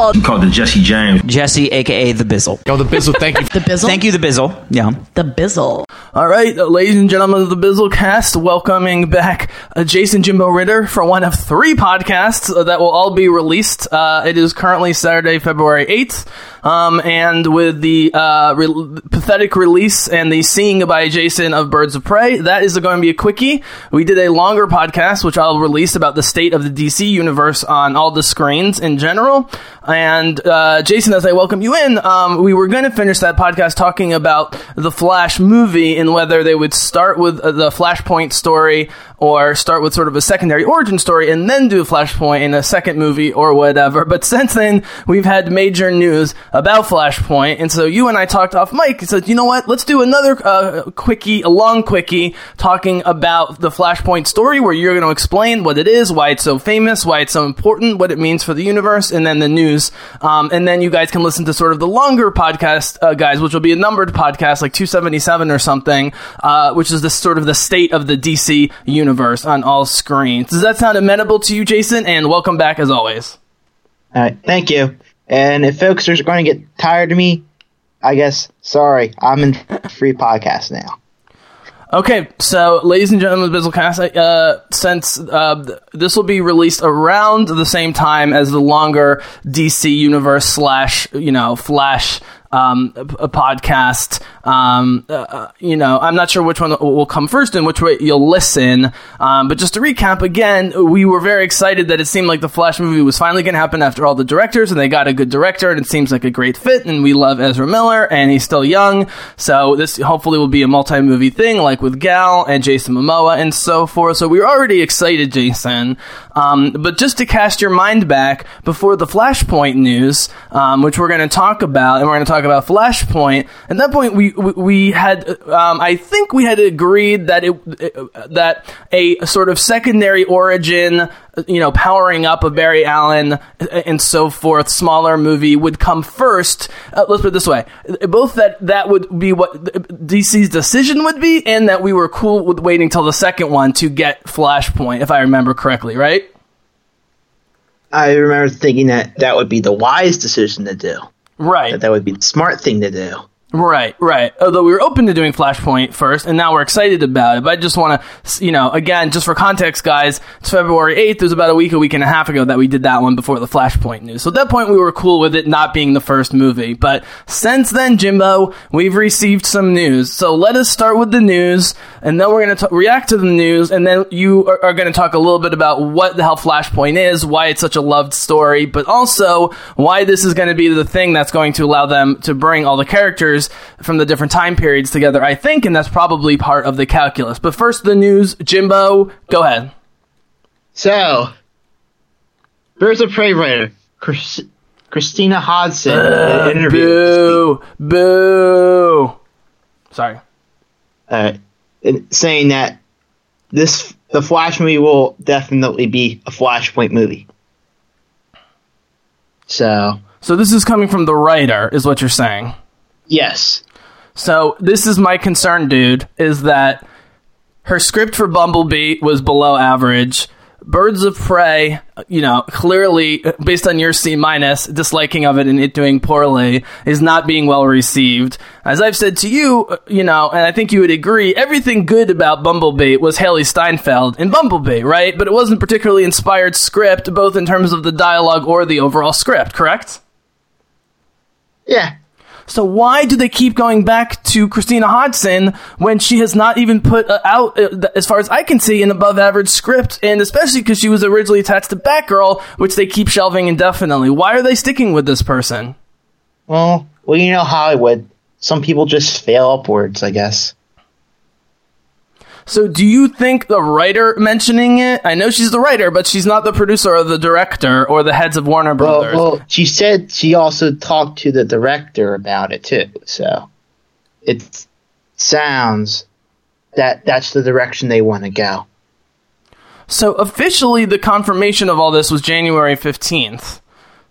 Bizzle. Called the Jesse James. Jesse, aka the Bizzle. Oh, the Bizzle, thank you. The Bizzle. Thank you, the Bizzle. Yeah. The Bizzle. All right, ladies and gentlemen of the Bizzlecast, welcoming back uh, Jason Jimbo Ritter for one of three podcasts uh, that will all be released. Uh, it is currently Saturday, February 8th. Um, and with the uh, re- pathetic release and the seeing by Jason of Birds of Prey, that is going to be a quickie. We did a longer podcast, which I'll release about the state of the DC universe on all the screens in general. And Jason, as I welcome you in, um, we were going to finish that podcast talking about the Flash movie and whether they would start with uh, the Flashpoint story or start with sort of a secondary origin story and then do Flashpoint in a second movie or whatever. But since then, we've had major news about Flashpoint, and so you and I talked off mic and said, you know what, let's do another uh, quickie, a long quickie, talking about the Flashpoint story where you're going to explain what it is, why it's so famous, why it's so important, what it means for the universe, and then the news. Um, and then you guys can listen to sort of the longer podcast, uh, guys, which will be a numbered podcast, like 277 or something, uh, which is the sort of the state of the DC universe on all screens. Does that sound amenable to you, Jason? And welcome back as always. All right, thank you. And if folks are going to get tired of me, I guess sorry, I'm in free podcast now. Okay, so ladies and gentlemen of Bizzlecast, uh, since uh, th- this will be released around the same time as the longer DC Universe slash, you know, Flash um, a, a podcast. Um, uh, uh, you know, I'm not sure which one will come first and which way you'll listen. Um, but just to recap again, we were very excited that it seemed like the Flash movie was finally going to happen after all the directors, and they got a good director, and it seems like a great fit. And we love Ezra Miller, and he's still young, so this hopefully will be a multi-movie thing, like with Gal and Jason Momoa and so forth. So we were already excited, Jason. Um, but just to cast your mind back before the Flashpoint news, um, which we're going to talk about, and we're going to talk about Flashpoint. At that point, we we, we had, um, I think we had agreed that it that a sort of secondary origin, you know, powering up of Barry Allen and so forth, smaller movie would come first. Uh, let's put it this way: both that that would be what DC's decision would be, and that we were cool with waiting till the second one to get Flashpoint, if I remember correctly, right? I remember thinking that that would be the wise decision to do. Right. That that would be the smart thing to do. Right, right. Although we were open to doing Flashpoint first, and now we're excited about it. But I just want to, you know, again, just for context, guys, it's February 8th. It was about a week, a week and a half ago that we did that one before the Flashpoint news. So at that point, we were cool with it not being the first movie. But since then, Jimbo, we've received some news. So let us start with the news, and then we're going to react to the news, and then you are, are going to talk a little bit about what the hell Flashpoint is, why it's such a loved story, but also why this is going to be the thing that's going to allow them to bring all the characters from the different time periods together, I think, and that's probably part of the calculus. But first, the news. Jimbo, go ahead. So, Birds of Prey writer Chris, Christina Hodson an interview Boo! Boo! Sorry. uh, saying that this the Flash movie will definitely be a Flashpoint movie. So, So this is coming from the writer, is what you're saying. Yes, So this is my concern, dude, is that her script for Bumblebee was below average. Birds of Prey, you know, clearly based on your C minus disliking of it and it doing poorly, is not being well received. As I've said to you, uh, you know, and I think you would agree, everything good about Bumblebee was Hailee Steinfeld in Bumblebee, right? But it wasn't particularly inspired script, both in terms of the dialogue or the overall script, correct? yeah. So why do they keep going back to Christina Hodson when she has not even put uh, out, uh, as far as I can see, an above average script, and especially because she was originally attached to Batgirl, which they keep shelving indefinitely. Why are they sticking with this person? Well, well, you know Hollywood. Some people just fail upwards, I guess. So do you think the writer mentioning it? I know she's the writer, but she's not the producer or the director or the heads of Warner Well, Brothers. well, she said she also talked to the director about it too. So it sounds that that's the direction they want to go. So officially, the confirmation of all this was January 15th.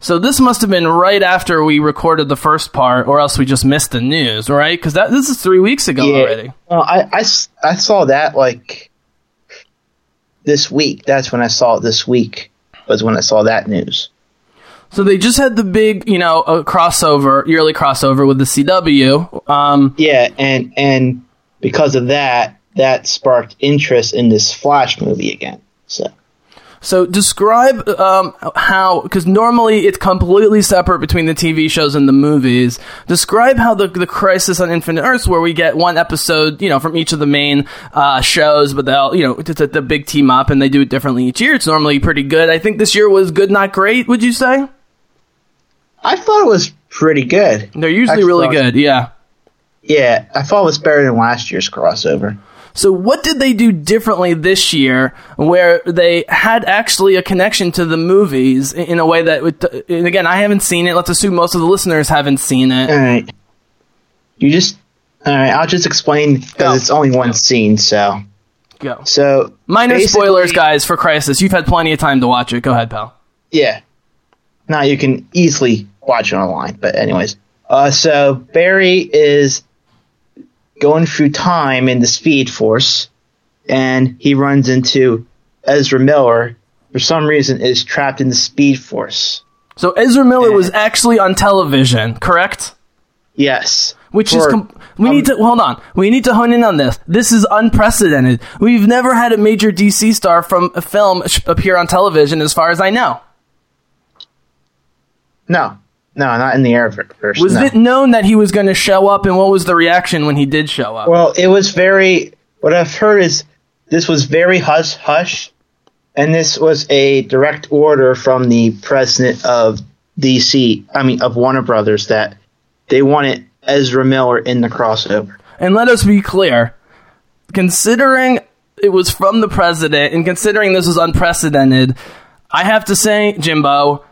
So this must have been right after we recorded the first part, or else we just missed the news, right? Because that this is three weeks ago already. Well, I, I I saw that like this week. That's when I saw it this week. Was when I saw that news. So they just had the big, you know, uh, crossover, yearly crossover with the CW. Um, Yeah, and and because of that, that sparked interest in this Flash movie again. So so describe um, how, because normally it's completely separate between the TV shows and the movies. Describe how the the Crisis on Infinite Earths, where we get one episode, you know, from each of the main uh, shows, but they'll, you know, it's a, the big team up, and they do it differently each year. It's normally pretty good. I think this year was good, not great. Would you say? I thought it was pretty good. They're usually really good. Yeah. Yeah, I thought it was better than last year's crossover. So what did they do differently this year where they had actually a connection to the movies in a way that would, and again, I haven't seen it. Let's assume most of the listeners haven't seen it. All right, you just all right. I'll just explain because it's only one scene. So Go. so Minor spoilers, guys, for Crisis. You've had plenty of time to watch it. Go ahead, pal. Yeah. Now you can easily watch it online. But anyways, uh, so Barry is going through time in the Speed Force, and he runs into Ezra Miller. For some reason, is trapped in the Speed Force. So Ezra Miller was actually on television, correct? Yes. Which is com- we need um, to hold on. We need to hone in on this. This is unprecedented. We've never had a major DC star from a film appear on television, as far as I know. no, no, not in the Arrowverse. Was no. it known that he was going to show up, and what was the reaction when he did show up? Well, it was very. What I've heard is this was very hush hush, and this was a direct order from the president of DC. I mean, of Warner Brothers that they wanted Ezra Miller in the crossover. and let us be clear, considering it was from the president, and considering this was unprecedented, I have to say, Jimbo,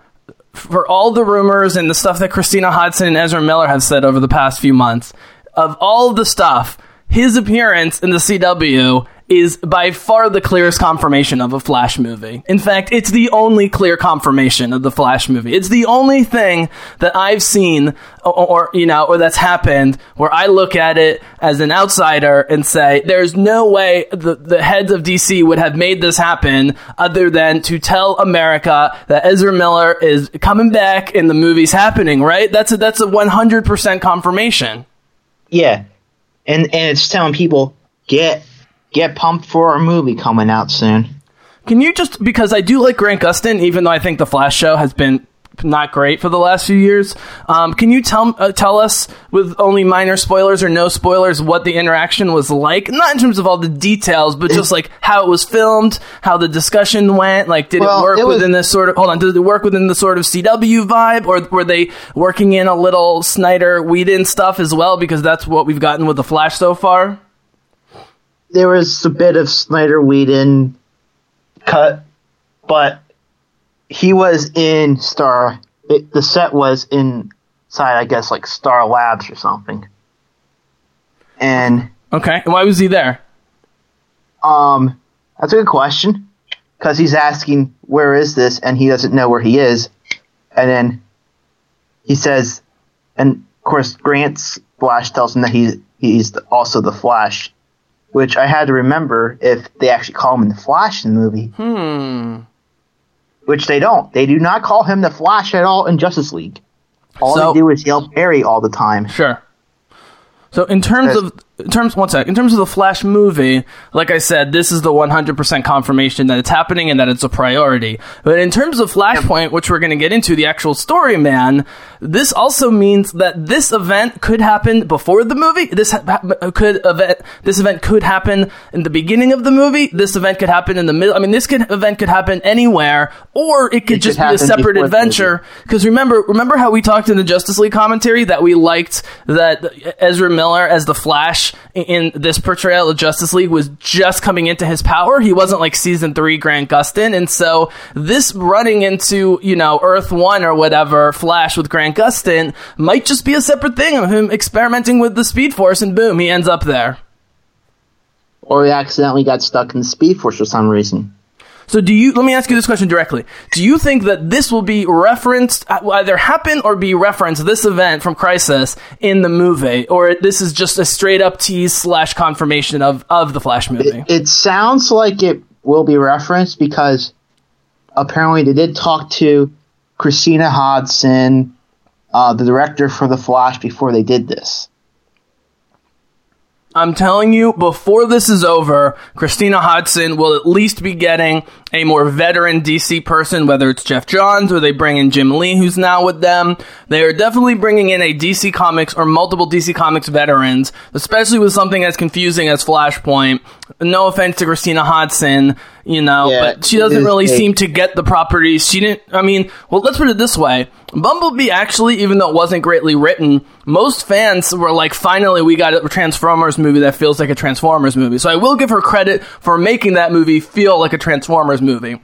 for all the rumors and the stuff that Christina Hodson and Ezra Miller have said over the past few months, of all the stuff, his appearance in the CW is by far the clearest confirmation of a Flash movie. In fact, it's the only clear confirmation of the Flash movie. It's the only thing that I've seen or, or you know, or that's happened where I look at it as an outsider and say, there's no way the, the heads of DC would have made this happen other than to tell America that Ezra Miller is coming back and the movie's happening, right? That's a, that's a 100% confirmation. Yeah, and and it's telling people get get pumped for our movie coming out soon. Can you just because I do like Grant Gustin, even though I think the Flash show has been not great for the last few years. Um, can you tell uh, tell us with only minor spoilers or no spoilers what the interaction was like? Not in terms of all the details, but just like how it was filmed, how the discussion went. Like, did it work it was- within this sort of hold on? Did it work within the sort of CW vibe, or were they working in a little Snyder Whedon stuff as well? Because that's what we've gotten with the Flash so far. There was a bit of Snyder Whedon cut, but he was in Star. It, the set was inside, I guess, like Star Labs or something. And Okay, why was he there? um, that's a good question because he's asking where is this, and he doesn't know where he is, and then he says, and of course Grant's Flash tells him that he's he's also the Flash, which I had to remember if they actually call him the Flash in the movie. Hmm. which they don't. They do not call him the Flash at all in Justice League. All So- they do is yell Barry all the time. Sure. So in terms of in terms one sec, in terms of the Flash movie, like I said, this is the 100% confirmation that it's happening and that it's a priority. But in terms of Flashpoint, which we're going to get into the actual story, man, this also means that this event could happen before the movie. This ha- could event this event could happen in the beginning of the movie. This event could happen in the middle. I mean, this could, event could happen anywhere, or it could It just could be a separate adventure. Because remember, remember how we talked in the Justice League commentary that we liked that Ezra Miller as the Flash in this portrayal of Justice League was just coming into his power. He wasn't like season three Grant Gustin, and so this running into you know Earth One or whatever Flash with Grant Gustin might just be a separate thing of him experimenting with the Speed Force, and boom, he ends up there. Or he accidentally got stuck in the Speed Force for some reason. So do you? Let me ask you this question directly. Do you think that this will be referenced, uh, either happen or be referenced, this event from Crisis in the movie, or this is just a straight up tease slash confirmation of of the Flash movie? It sounds like it will be referenced because apparently they did talk to Christina Hodson, uh, the director for The Flash, before they did this. I'm telling you, before this is over, Christina Hodson will at least be getting a more veteran DC person, whether it's Geoff Johns or they bring in Jim Lee, who's now with them. They are definitely bringing in a DC Comics or multiple DC Comics veterans, especially with something as confusing as Flashpoint. No offense to Christina Hodson, you know, Yeah, but she doesn't really seem to get the properties. She didn't, I mean, well, let's put it this way. Bumblebee actually, even though it wasn't greatly written, most fans were like, finally, we got a Transformers movie that feels like a Transformers movie. So I will give her credit for making that movie feel like a Transformers movie.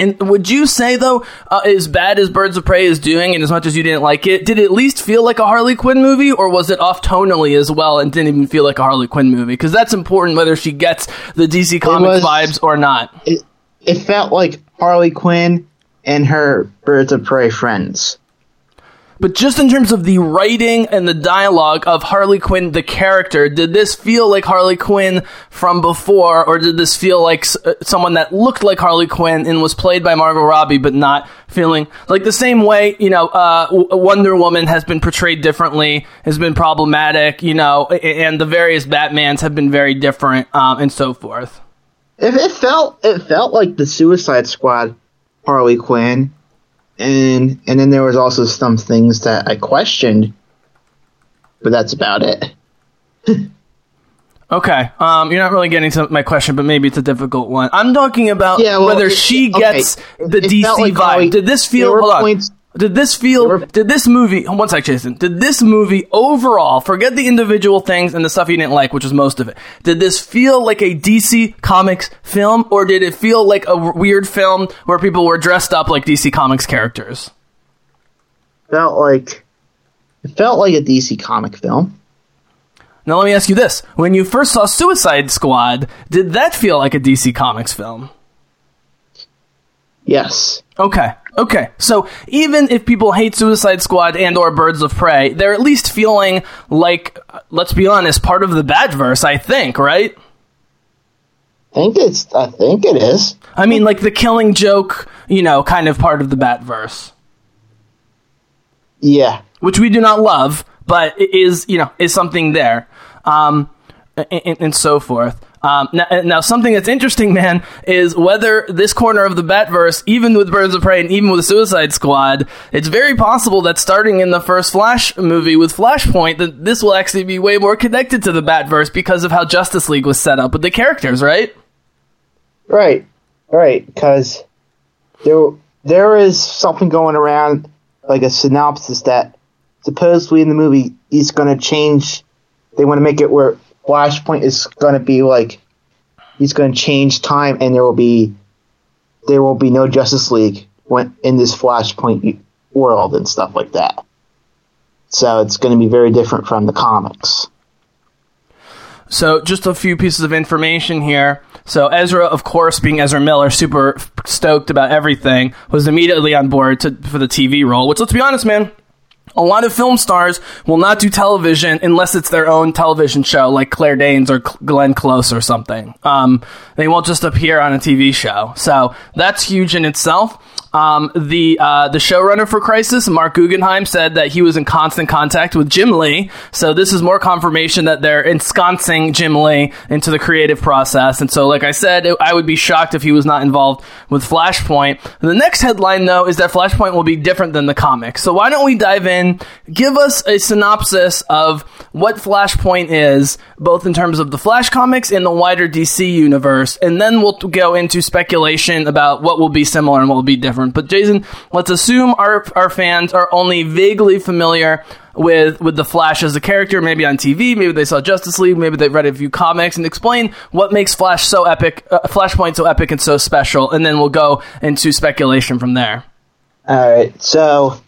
And would you say though, uh, as bad as Birds of Prey is doing, and as much as you didn't like it, did it at least feel like a Harley Quinn movie, or was it off tonally as well and didn't even feel like a Harley Quinn movie? Because that's important whether she gets the DC Comics was- vibes or not. It, it felt like Harley Quinn and her Birds of Prey friends. But just in terms of the writing and the dialogue of Harley Quinn, the character, did this feel like Harley Quinn from before, or did this feel like s- uh, someone that looked like Harley Quinn and was played by Margot Robbie, but not feeling like the same way, you know, uh, Wonder Woman has been portrayed differently, has been problematic, you know, and the various Batmans have been very different, um, and so forth. It, it felt it felt like the Suicide Squad Harley Quinn, and and then there was also some things that I questioned, but that's about it. Okay, um, you're not really getting to my question, but maybe it's a difficult one. I'm talking about Yeah, well, whether it- she gets It- the it DC like vibe. Did this feel? Hold on. Did this feel? did this movie? One sec, Jason. Did this movie overall? Forget the individual things and the stuff you didn't like, which was most of it. Did this feel like a DC Comics film, or did it feel like a weird film where people were dressed up like DC Comics characters? Felt like it felt like a DC comic film. Now let me ask you this: When you first saw Suicide Squad, did that feel like a DC Comics film? Yes. Okay. Okay. So even if people hate Suicide Squad and or Birds of Prey, they're at least feeling like uh, let's be honest, part of the Batverse, I think, right? I think it's. I think it is. I mean like the killing joke, you know, kind of part of the Batverse, Yeah. which we do not love, but it is, you know, is something there. Um and, and so forth. Um, now, now, something that's interesting, man, is whether this corner of the Batverse, even with Birds of Prey and even with Suicide Squad, it's very possible that starting in the first Flash movie with Flashpoint, that this will actually be way more connected to the Batverse because of how Justice League was set up with the characters, right? Right. Right. Because there there is something going around, like a synopsis that supposedly in the movie he's going to change. They want to make it where Flashpoint is going to be like he's going to change time, and there will be there will be no Justice League when in this Flashpoint world and stuff like that. So it's going to be very different from the comics. So, just a few pieces of information here. So, Ezra, of course, being Ezra Miller, super stoked about everything, was immediately on board to, for the TV role. Which, let's be honest, man, a lot of film stars will not do television unless it's their own television show, like Claire Danes or Glenn Close or something. Um, they won't just appear on a TV show. So that's huge in itself. Um, the uh, the showrunner for Crisis, Marc Guggenheim, said that he was in constant contact with Jim Lee. So this is more confirmation that they're ensconcing Jim Lee into the creative process. And so, like I said, it, I would be shocked if he was not involved with Flashpoint. The next headline, though, is that Flashpoint will be different than the comics. So why don't we dive in? Give us a synopsis of what Flashpoint is, both in terms of the Flash comics and the wider DC universe, and then we'll go into speculation about what will be similar and what will be different. But Jason, let's assume our our fans are only vaguely familiar with with the Flash as a character, maybe on TV, maybe they saw Justice League, maybe they read a few comics, and explain what makes Flash so epic, uh, Flashpoint so epic and so special, and then we'll go into speculation from there. All right. So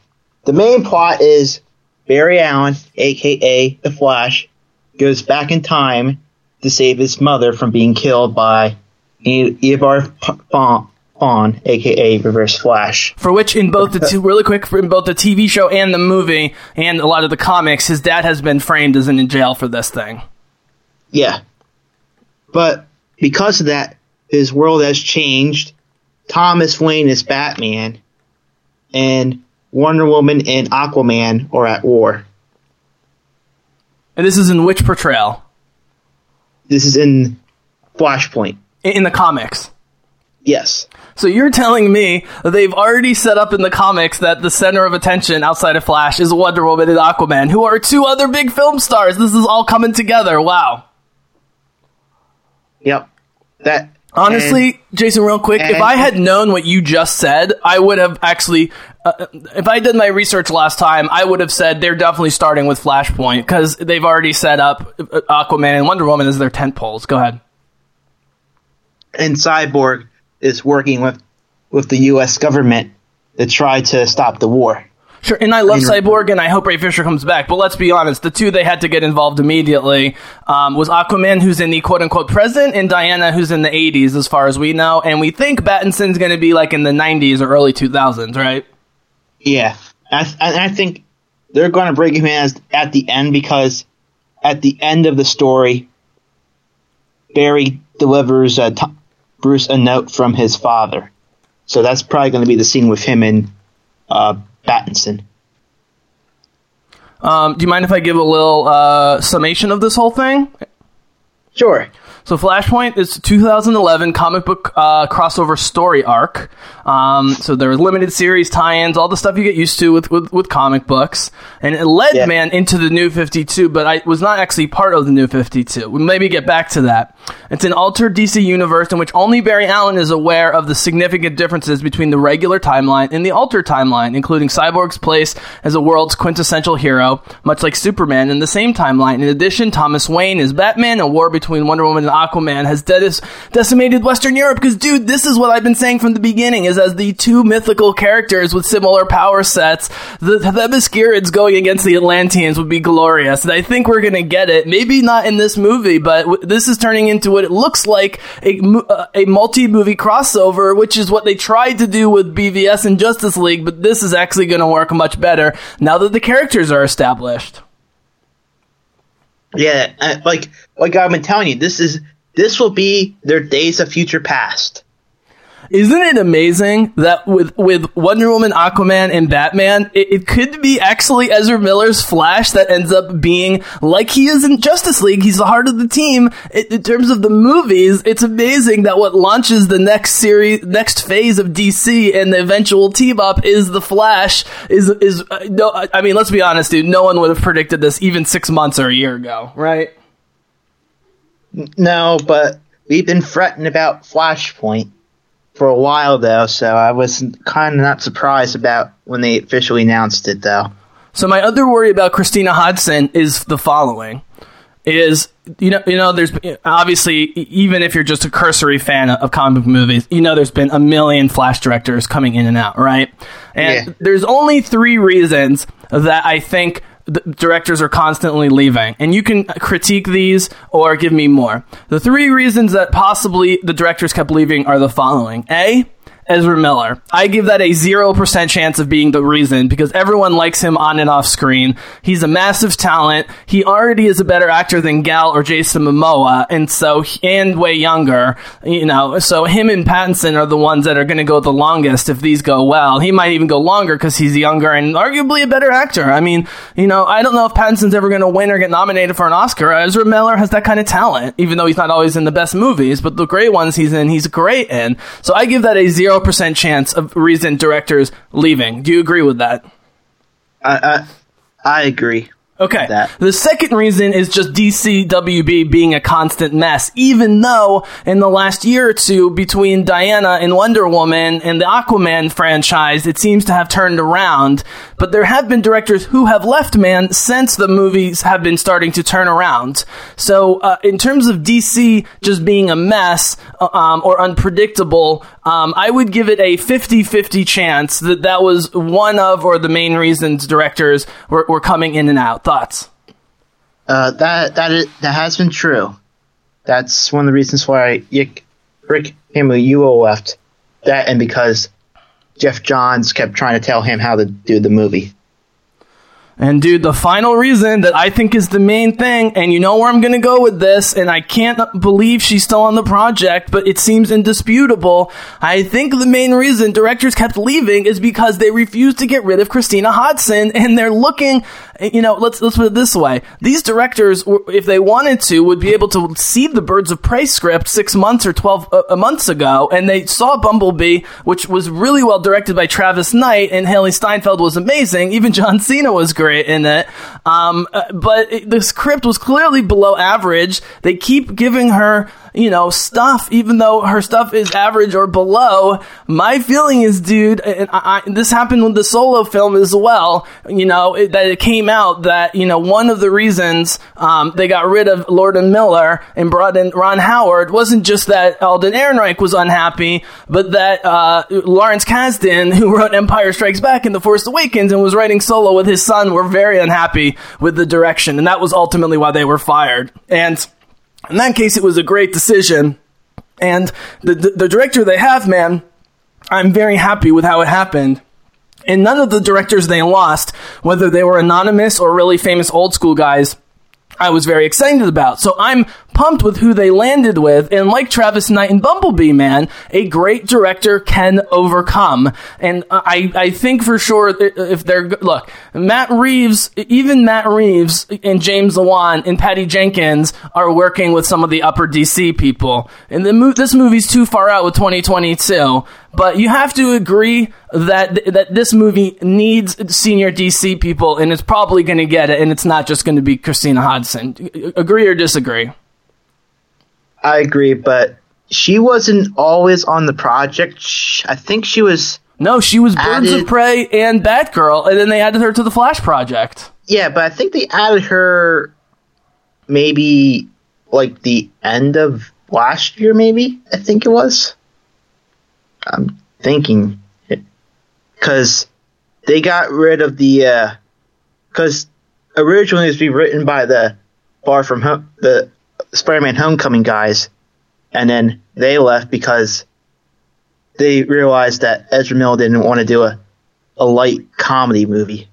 the main plot is Barry Allen, aka the Flash, goes back in time to save his mother from being killed by Eobard Thawne, Thawne, aka Reverse Flash. For which, in both the two, really quick, in both the TV show and the movie, and a lot of the comics, his dad has been framed as in in jail for this thing. Yeah. But because of that, his world has changed. Thomas Wayne is Batman, and Wonder Woman and Aquaman are at war. And this is in which portrayal? This is in Flashpoint. In, in the comics. Yes. So you're telling me that they've already set up in the comics that the center of attention outside of Flash is Wonder Woman and Aquaman, who are two other big film stars. This is all coming together. Wow. Yep. That Honestly, and- Jason, real quick, if I had known what you just said, I would have actually. Uh, if I did my research last time, I would have said they're definitely starting with Flashpoint because they've already set up uh, Aquaman and Wonder Woman as their tent poles. Go ahead. and Cyborg is working with with the U.S. government to try to stop the war. Sure, and I love mean- Cyborg, and I hope Ray Fisher comes back. But let's be honest, the two they had to get involved immediately um, was Aquaman, who's in the quote unquote present, and Diana, who's in the 80s, as far as we know. And we think Battinson's going to be like in the 90s or early 2000s, right? Yeah, I, th- and I think they're going to bring him in as, at the end because at the end of the story, Barry delivers uh, T- Bruce a note from his father. So that's probably going to be the scene with him and uh, Battinson. Um, do you mind if I give a little uh, summation of this whole thing? Sure. So Flashpoint is 2011 comic book uh, crossover story arc. Um, so there was limited series tie-ins, all the stuff you get used to with, with, with comic books, and it led Yeah. man into the New 52. But I was not actually part of the New 52. We'll maybe get back to that. It's an altered DC universe in which only Barry Allen is aware of the significant differences between the regular timeline and the altered timeline, including Cyborg's place as a world's quintessential hero, much like Superman in the same timeline. In addition, Thomas Wayne is Batman. A war between Wonder Woman and Aquaman has de- decimated Western Europe. Because, dude, this is what I've been saying from the beginning: is as the two mythical characters with similar power sets, the Themyscirids going against the Atlanteans would be glorious. And I think we're gonna get it. Maybe not in this movie, but w- this is turning into what it looks like a uh, a multi movie crossover, which is what they tried to do with BVS and Justice League. But this is actually to work much better now that the characters are established. Yeah, uh, like like I've been telling you, this is this will be their days of future past. Isn't it amazing that with with Wonder Woman, Aquaman, and Batman, it, it could be actually Ezra Miller's Flash that ends up being like he is in Justice League. He's the heart of the team. In, in terms of the movies, it's amazing that what launches the next series, next phase of DC, and the eventual team up is the Flash. Is is uh, no? I mean, let's be honest, dude. No one would have predicted this even six months or a year ago, right? No, but we've been fretting about Flashpoint for a while though, so I was kind of not surprised about when they officially announced it though. So my other worry about Christina Hodson is the following: is you know you know there's obviously even if you're just a cursory fan of comic book movies, you know there's been a million Flash directors coming in and out, right? And Yeah. there's only three reasons that I think directors are constantly leaving. And you can critique these or give me more. The three reasons that possibly the directors kept leaving are the following. A, Ezra Miller. I give that a 0% chance of being the reason because everyone likes him on and off screen. He's a massive talent. He already is a better actor than Gal or Jason Momoa, and so, and way younger, you know, so him and Pattinson are the ones that are going to go the longest if these go well. He might even go longer because he's younger and arguably a better actor. I mean, you know, I don't know if Pattinson's ever going to win or get nominated for an Oscar. Ezra Miller has that kind of talent, even though he's not always in the best movies, but the great ones he's in, he's great in. So I give that a 0% chance of reason directors leaving. Do you agree with that? I I, I agree. Okay. that. The second reason is just DCWB being a constant mess, even though in the last year or two between Diana and Wonder Woman and the Aquaman franchise, it seems to have turned around. But there have been directors who have left, man, since the movies have been starting to turn around. So, uh, in terms of DC just being a mess uh, um, or unpredictable, um, I would give it a 50 50 chance that that was one of or the main reasons directors were, were coming in and out. Thoughts? Uh, that that is, that has been true. That's one of the reasons why Yick, Rick Yumuo left. That and because Geoff Johns kept trying to tell him how to do the movie. And dude, the final reason that I think is the main thing, and you know where I'm gonna go with this, and I can't believe she's still on the project, but it seems indisputable. I think the main reason directors kept leaving is because they refused to get rid of Christina Hodson, and they're looking, you know, let's let's put it this way: these directors, if they wanted to, would be able to see the Birds of Prey script six months or twelve uh, months ago, and they saw Bumblebee, which was really well directed by Travis Knight, and Hailee Steinfeld was amazing. Even John Cena was great in it. Um, uh, but the script was clearly below average. They keep giving her you know, stuff, even though her stuff is average or below. My feeling is, dude, and I, I, this happened with the solo film as well, you know, it, that it came out that, you know, one of the reasons um, they got rid of Lord and Miller and brought in Ron Howard wasn't just that Alden Ehrenreich was unhappy, but that uh, Lawrence Kasdan, who wrote Empire Strikes Back and The Force Awakens and was writing solo with his son, were very unhappy with the direction. And that was ultimately why they were fired. And in that case, it was a great decision. And the, the, the director they have, man, I'm very happy with how it happened. And none of the directors they lost, whether they were anonymous or really famous old school guys, I was very excited about. So I'm pumped with who they landed with. And like Travis Knight and Bumblebee, man, a great director can overcome. And I, I think for sure if they're, look, Matt Reeves, even Matt Reeves and James Wan and Patty Jenkins are working with some of the upper DC people. And the, this movie's too far out with 2022. But you have to agree that that this movie needs senior DC people, and it's probably going to get it, and it's not just going to be Christina Hodson. Agree or disagree? I agree, but she wasn't always on the project. I think she was. No, she was added, Birds of Prey and Batgirl, and then they added her to the Flash project. Yeah, but I think they added her maybe like the end of last year, maybe. I think it was. I'm thinking because they got rid of the because uh, originally it was be written by the Far From Home the Spider-Man Homecoming guys, and then they left because they realized that Ezra Miller didn't want to do a a light comedy movie.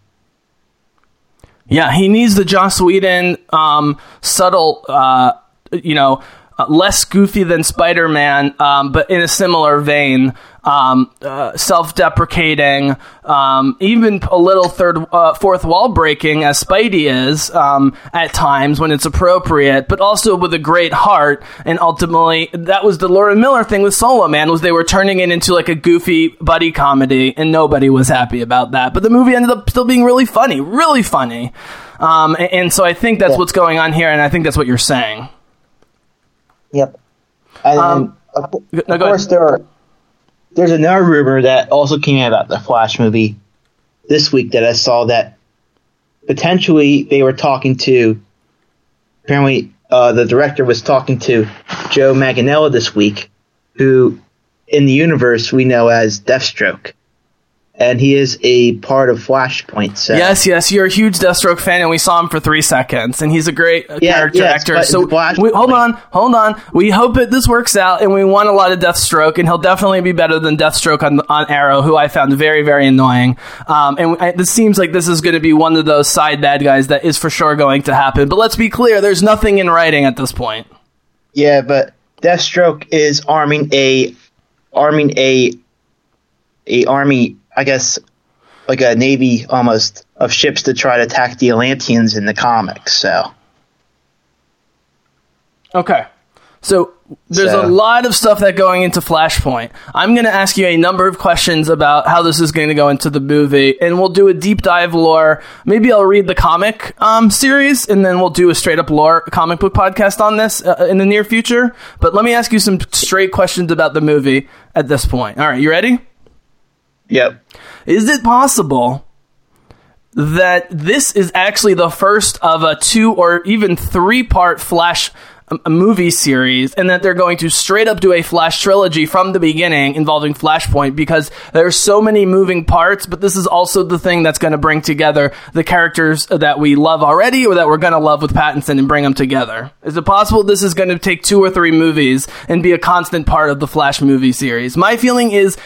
Yeah, he needs the Joss Whedon um, subtle, uh, you know, uh, less goofy than Spider Man, um, but in a similar vein, um, uh, self deprecating, um, even a little third, uh, fourth wall breaking, as Spidey is um, at times when it's appropriate, but also with a great heart. And ultimately, that was the Laura Miller thing with Solo Man was they were turning it into like a goofy buddy comedy, and nobody was happy about that. But the movie ended up still being really funny, really funny. Um, and, and, so I think that's yeah. what's going on here, and I think that's what you're saying. Yep. And, um, of, no, of course, there are. There's another rumor that also came out about the Flash movie this week that I saw that potentially they were talking to. Apparently, uh, the director was talking to Joe Manganiello this week, who in the universe we know as Deathstroke and he is a part of Flashpoint. So. Yes, yes, you're a huge Deathstroke fan, and we saw him for three seconds, and he's a great uh, yeah, character yes, actor. So we, hold on, hold on. We hope that this works out, and we want a lot of Deathstroke, and he'll definitely be better than Deathstroke on, on Arrow, who I found very, very annoying. Um, and I, this seems like this is going to be one of those side bad guys that is for sure going to happen. But let's be clear, there's nothing in writing at this point. Yeah, but Deathstroke is arming a arming a a army I guess, like a navy almost of ships to try to attack the Atlanteans in the comics. So, okay, so there's so. a lot of stuff that going into Flashpoint. I'm going to ask you a number of questions about how this is going to go into the movie, and we'll do a deep dive lore. Maybe I'll read the comic um, series, and then we'll do a straight up lore comic book podcast on this uh, in the near future. But let me ask you some straight questions about the movie at this point. All right, you ready? Yep. Is it possible that this is actually the first of a two or even three part Flash a movie series and that they're going to straight up do a Flash trilogy from the beginning involving Flashpoint because there's so many moving parts, but this is also the thing that's going to bring together the characters that we love already or that we're going to love with Pattinson and bring them together. Is it possible this is going to take two or three movies and be a constant part of the Flash movie series? My feeling is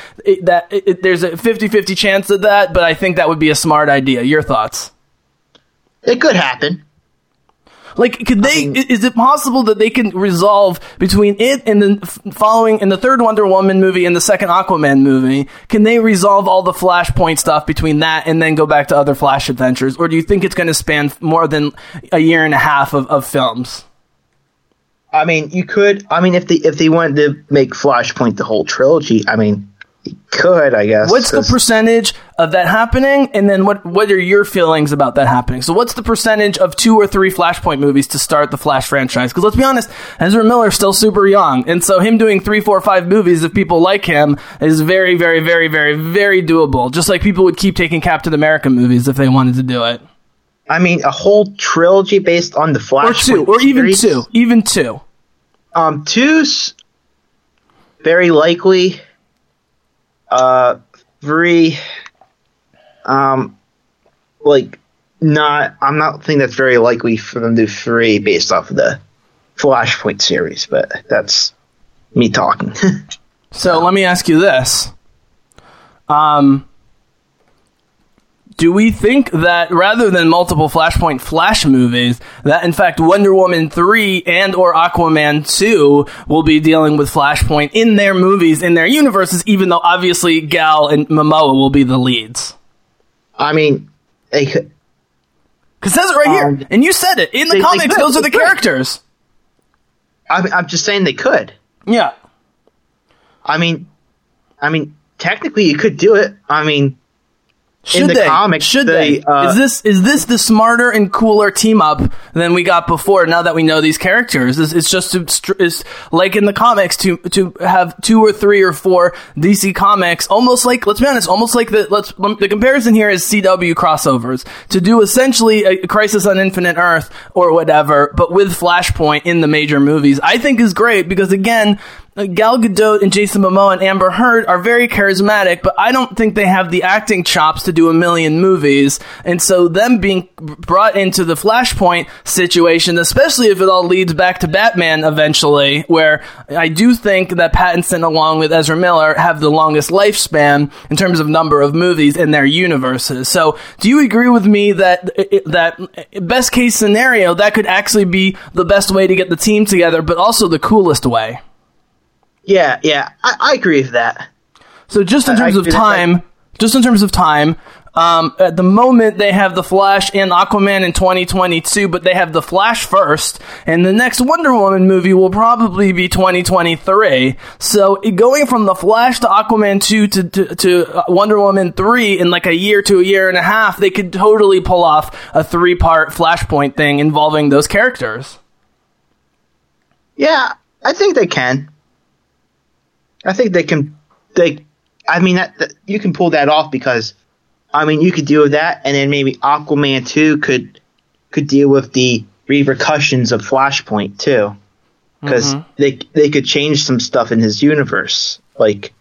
that it, there's a 50 50 chance of that, but I think that would be a smart idea. Your thoughts? It could happen. Like, could they? Um, i- is it possible that they can resolve between it and the following in the third Wonder Woman movie and the second Aquaman movie? Can they resolve all the Flashpoint stuff between that and then go back to other Flash adventures, or do you think it's going to span more than a year and a half of, of films? I mean, you could. I mean, if they if they wanted to make Flashpoint the whole trilogy, I mean, could. I guess. What's the percentage of that happening, and then what? What are your feelings about that happening? So, what's the percentage of two or three Flashpoint movies to start the Flash franchise? Because let's be honest, Ezra Miller's still super young, and so him doing three, four, five movies, if people like him, is very, very, very, very, very doable. Just like people would keep taking Captain America movies if they wanted to do it, I mean, a whole trilogy based on the Flash. or two, or even two, even two. Um, two's very likely. Uh, three, um, like not. I'm not think that's very likely for them to do three based off of the Flashpoint series, but that's me talking. So let me ask you this. Um, do we think that rather than multiple Flashpoint Flash movies, that in fact Wonder Woman 3 and or Aquaman 2 will be dealing with Flashpoint in their movies, in their universes, even though obviously Gal and Momoa will be the leads? I mean, they could. Because says it right Um, here. And you said it. In the they- they could, those are the could. characters. I, I'm just saying they could. Yeah. I mean, I mean, technically you could do it. I mean, Should the they? comics, Should they, they? uh, is this is this the smarter and cooler team up than we got before? Now that we know these characters, it's, it's just to, it's like in the comics to to have two or three or four DC comics, almost like let's be honest, almost like the let's the comparison here is CW crossovers to do essentially a Crisis on Infinite Earth or whatever, but with Flashpoint in the major movies. I think is great because again. Gal Gadot and Jason Momoa and Amber Heard are very charismatic, but I don't think they have the acting chops to do a million movies. And so them being brought into the Flashpoint situation, especially if it all leads back to Batman eventually, where I do think that Pattinson along with Ezra Miller have the longest lifespan in terms of number of movies in their universes. So do you agree with me that that best case scenario that could actually be the best way to get the team together, but also the coolest way? Yeah, yeah, I, I agree with that. So just in terms I of feel that's time, just in terms of time, um, at the moment they have the Flash and Aquaman in 2022, but they have the Flash first, and the next Wonder Woman movie will probably be 2023. So going from the Flash to Aquaman 2 to, to, to uh, Wonder Woman 3 in like a year to a year and a half, they could totally pull off a three part Flashpoint thing involving those characters. Yeah, I think they can. I think they can. They, I mean, that, that you can pull that off because, I mean, you could deal with that, and then maybe Aquaman two could could deal with the repercussions of Flashpoint too, because mm-hmm. they they could change some stuff in his universe, like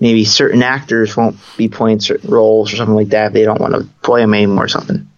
maybe certain actors won't be playing certain roles or something like that they don't want to play them anymore or something.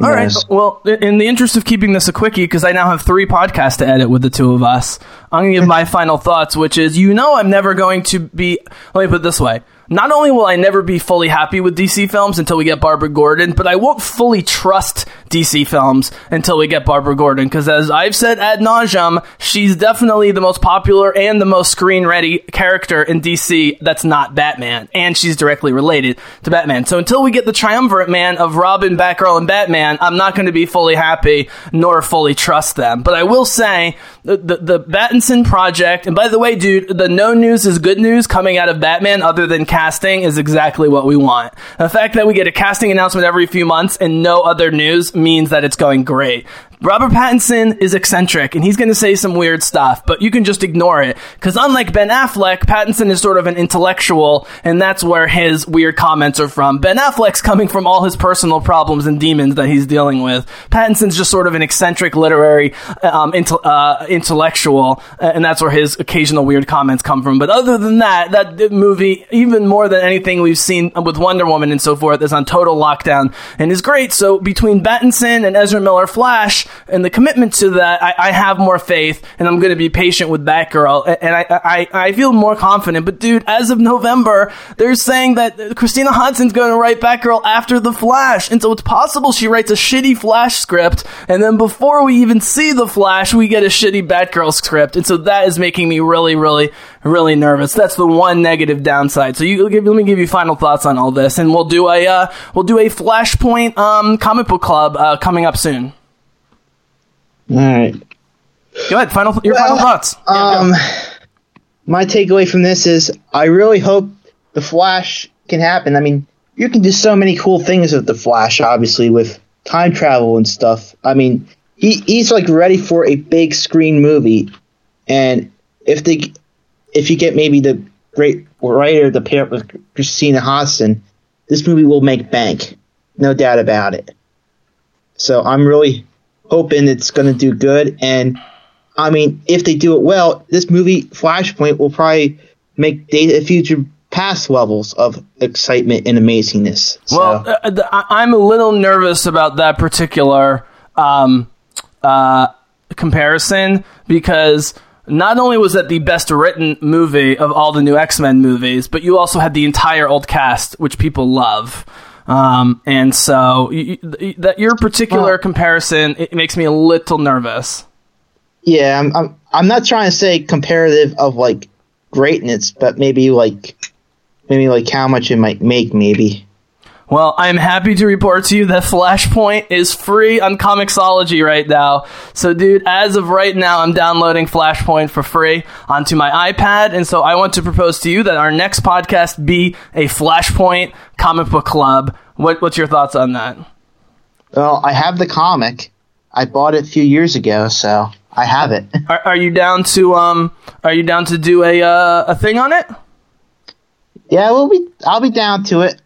All right. Well, in the interest of keeping this a quickie, because I now have three podcasts to edit with the two of us, I'm going to give my final thoughts, which is you know, I'm never going to be. Let me put it this way. Not only will I never be fully happy with DC films until we get Barbara Gordon, but I won't fully trust DC films until we get Barbara Gordon, because as I've said ad nauseum, she's definitely the most popular and the most screen ready character in DC that's not Batman, and she's directly related to Batman. So until we get the triumvirate man of Robin, Batgirl, and Batman, I'm not going to be fully happy nor fully trust them. But I will say the, the the Battinson project, and by the way, dude, the no news is good news coming out of Batman, other than casting, is exactly what we want. The fact that we get a casting announcement every few months and no other news means that it's going great. Robert Pattinson is eccentric and he's going to say some weird stuff, but you can just ignore it. Because unlike Ben Affleck, Pattinson is sort of an intellectual, and that's where his weird comments are from. Ben Affleck's coming from all his personal problems and demons that he's dealing with. Pattinson's just sort of an eccentric literary um, uh, intellectual, and that's where his occasional weird comments come from. But other than that, that movie, even more than anything we've seen with Wonder Woman and so forth, is on total lockdown and is great. So between Pattinson and Ezra Miller Flash, And the commitment to that, I, I have more faith, and I'm going to be patient with Batgirl, a- and I, I I feel more confident. But dude, as of November, they're saying that Christina Hodson's going to write Batgirl after the Flash, and so it's possible she writes a shitty Flash script, and then before we even see the Flash, we get a shitty Batgirl script, and so that is making me really, really, really nervous. That's the one negative downside. So you let me give you final thoughts on all this, and we'll do a uh, we'll do a Flashpoint um, comic book club uh, coming up soon. All right. Go ahead, final your final thoughts. Um, my takeaway from this is I really hope the Flash can happen. I mean, you can do so many cool things with the Flash, obviously with time travel and stuff. I mean, he he's like ready for a big screen movie, and if they if you get maybe the great writer to pair up with Christina Hodson, this movie will make bank, no doubt about it. So I'm really hoping it's going to do good and. I mean, if they do it well, this movie Flashpoint will probably make of Future Past levels of excitement and amazingness. So, Well, uh, th- I- I'm a little nervous about that particular um, uh, comparison because not only was it the best written movie of all the new X Men movies, but you also had the entire old cast, which people love. Um, and so you, you, that your particular Well- comparison it makes me a little nervous. yeah, I'm, I'm I'm not trying to say comparative of like greatness, but maybe like maybe like how much it might make. Maybe. Well, I'm happy to report to you that Flashpoint is free on Comixology right now. So, dude, as of right now, I'm downloading Flashpoint for free onto my iPad. And so I want to propose to you that our next podcast be a Flashpoint comic book club. What, what's your thoughts on that? Well, I have the comic. I bought it a few years ago, so I have it. Are, are you down to um? Are you down to do a uh, a thing on it? yeah, we'll be. I'll be down to it.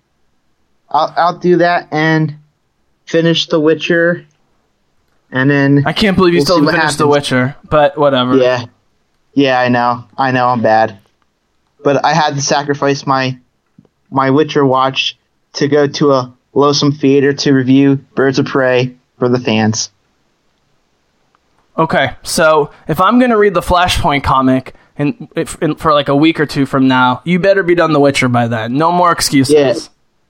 I'll I'll do that and finish The Witcher, and then I can't believe you We'll still finished The. Witcher, but whatever. Yeah. Yeah, I know. I know I'm bad. But I had to sacrifice my my Witcher watch to go to a Losum theater to review Birds of Prey for the fans. Okay, so if I'm gonna read the Flashpoint comic and for like a week or two from now, you better be done The Witcher by then. No more excuses. Yeah.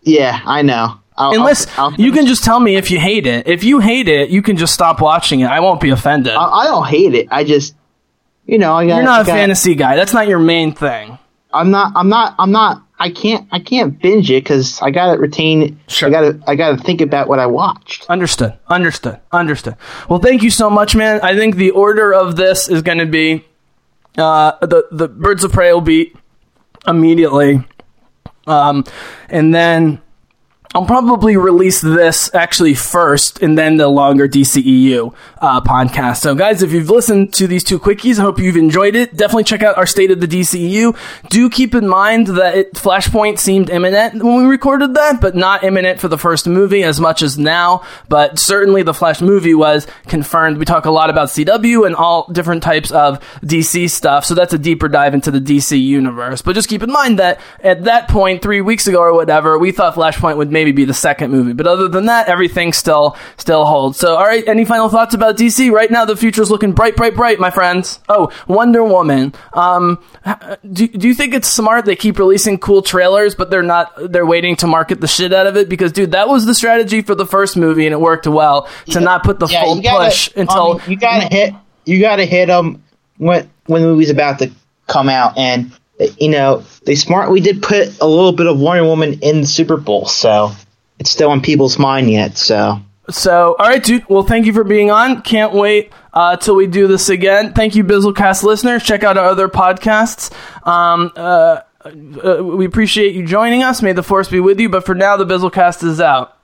Yeah, I know. I'll, Unless I'll, I'll you can just tell me if you hate it. If you hate it, you can just stop watching it. I won't be offended. I, I don't hate it. I just you know, I got You're not a got- fantasy guy. That's not your main thing. I'm not I'm not I'm not I can't I can't binge it cuz I got to retain Sure. I got to I got to think about what I watched. Understood. Understood. Understood. Well, thank you so much, man. I think the order of this is going to be uh, the the Birds of Prey will be immediately, um, and then I'll probably release this actually first, and then the longer DCEU uh, podcast. So, guys, if you've listened to these two quickies, I hope you've enjoyed it. Definitely check out our State of the DCEU. Do keep in mind that it, Flashpoint seemed imminent when we recorded that, but not imminent for the first movie as much as now. But certainly, the Flash movie was confirmed. We talk a lot about CW and all different types of DC stuff, so that's a deeper dive into the DC universe. But just keep in mind that at that point, three weeks ago or whatever, we thought Flashpoint would maybe be the second movie. But other than that, everything still still holds. So, all right, any final thoughts about DC? Right now, the future's looking bright, bright, bright, my friends. Oh, Wonder Woman. Um, do, do you think it's smart they keep releasing cool trailers, but they're not? They're waiting to market the shit out of it because, dude, that was the strategy for the first movie, and it worked well to not put the full gotta- push until. Mean, you gotta hit you gotta hit them when when the movie's about to come out, and you know they smart. We did put a little bit of Wonder Woman in the Super Bowl, so it's still on people's mind yet. So So, all right, dude. Well, thank you for being on. Can't wait uh, till we do this again. Thank you, Bizzlecast listeners. Check out our other podcasts. Um, uh, uh, we appreciate you joining us. May the force be with you. But for now, the Bizzlecast is out.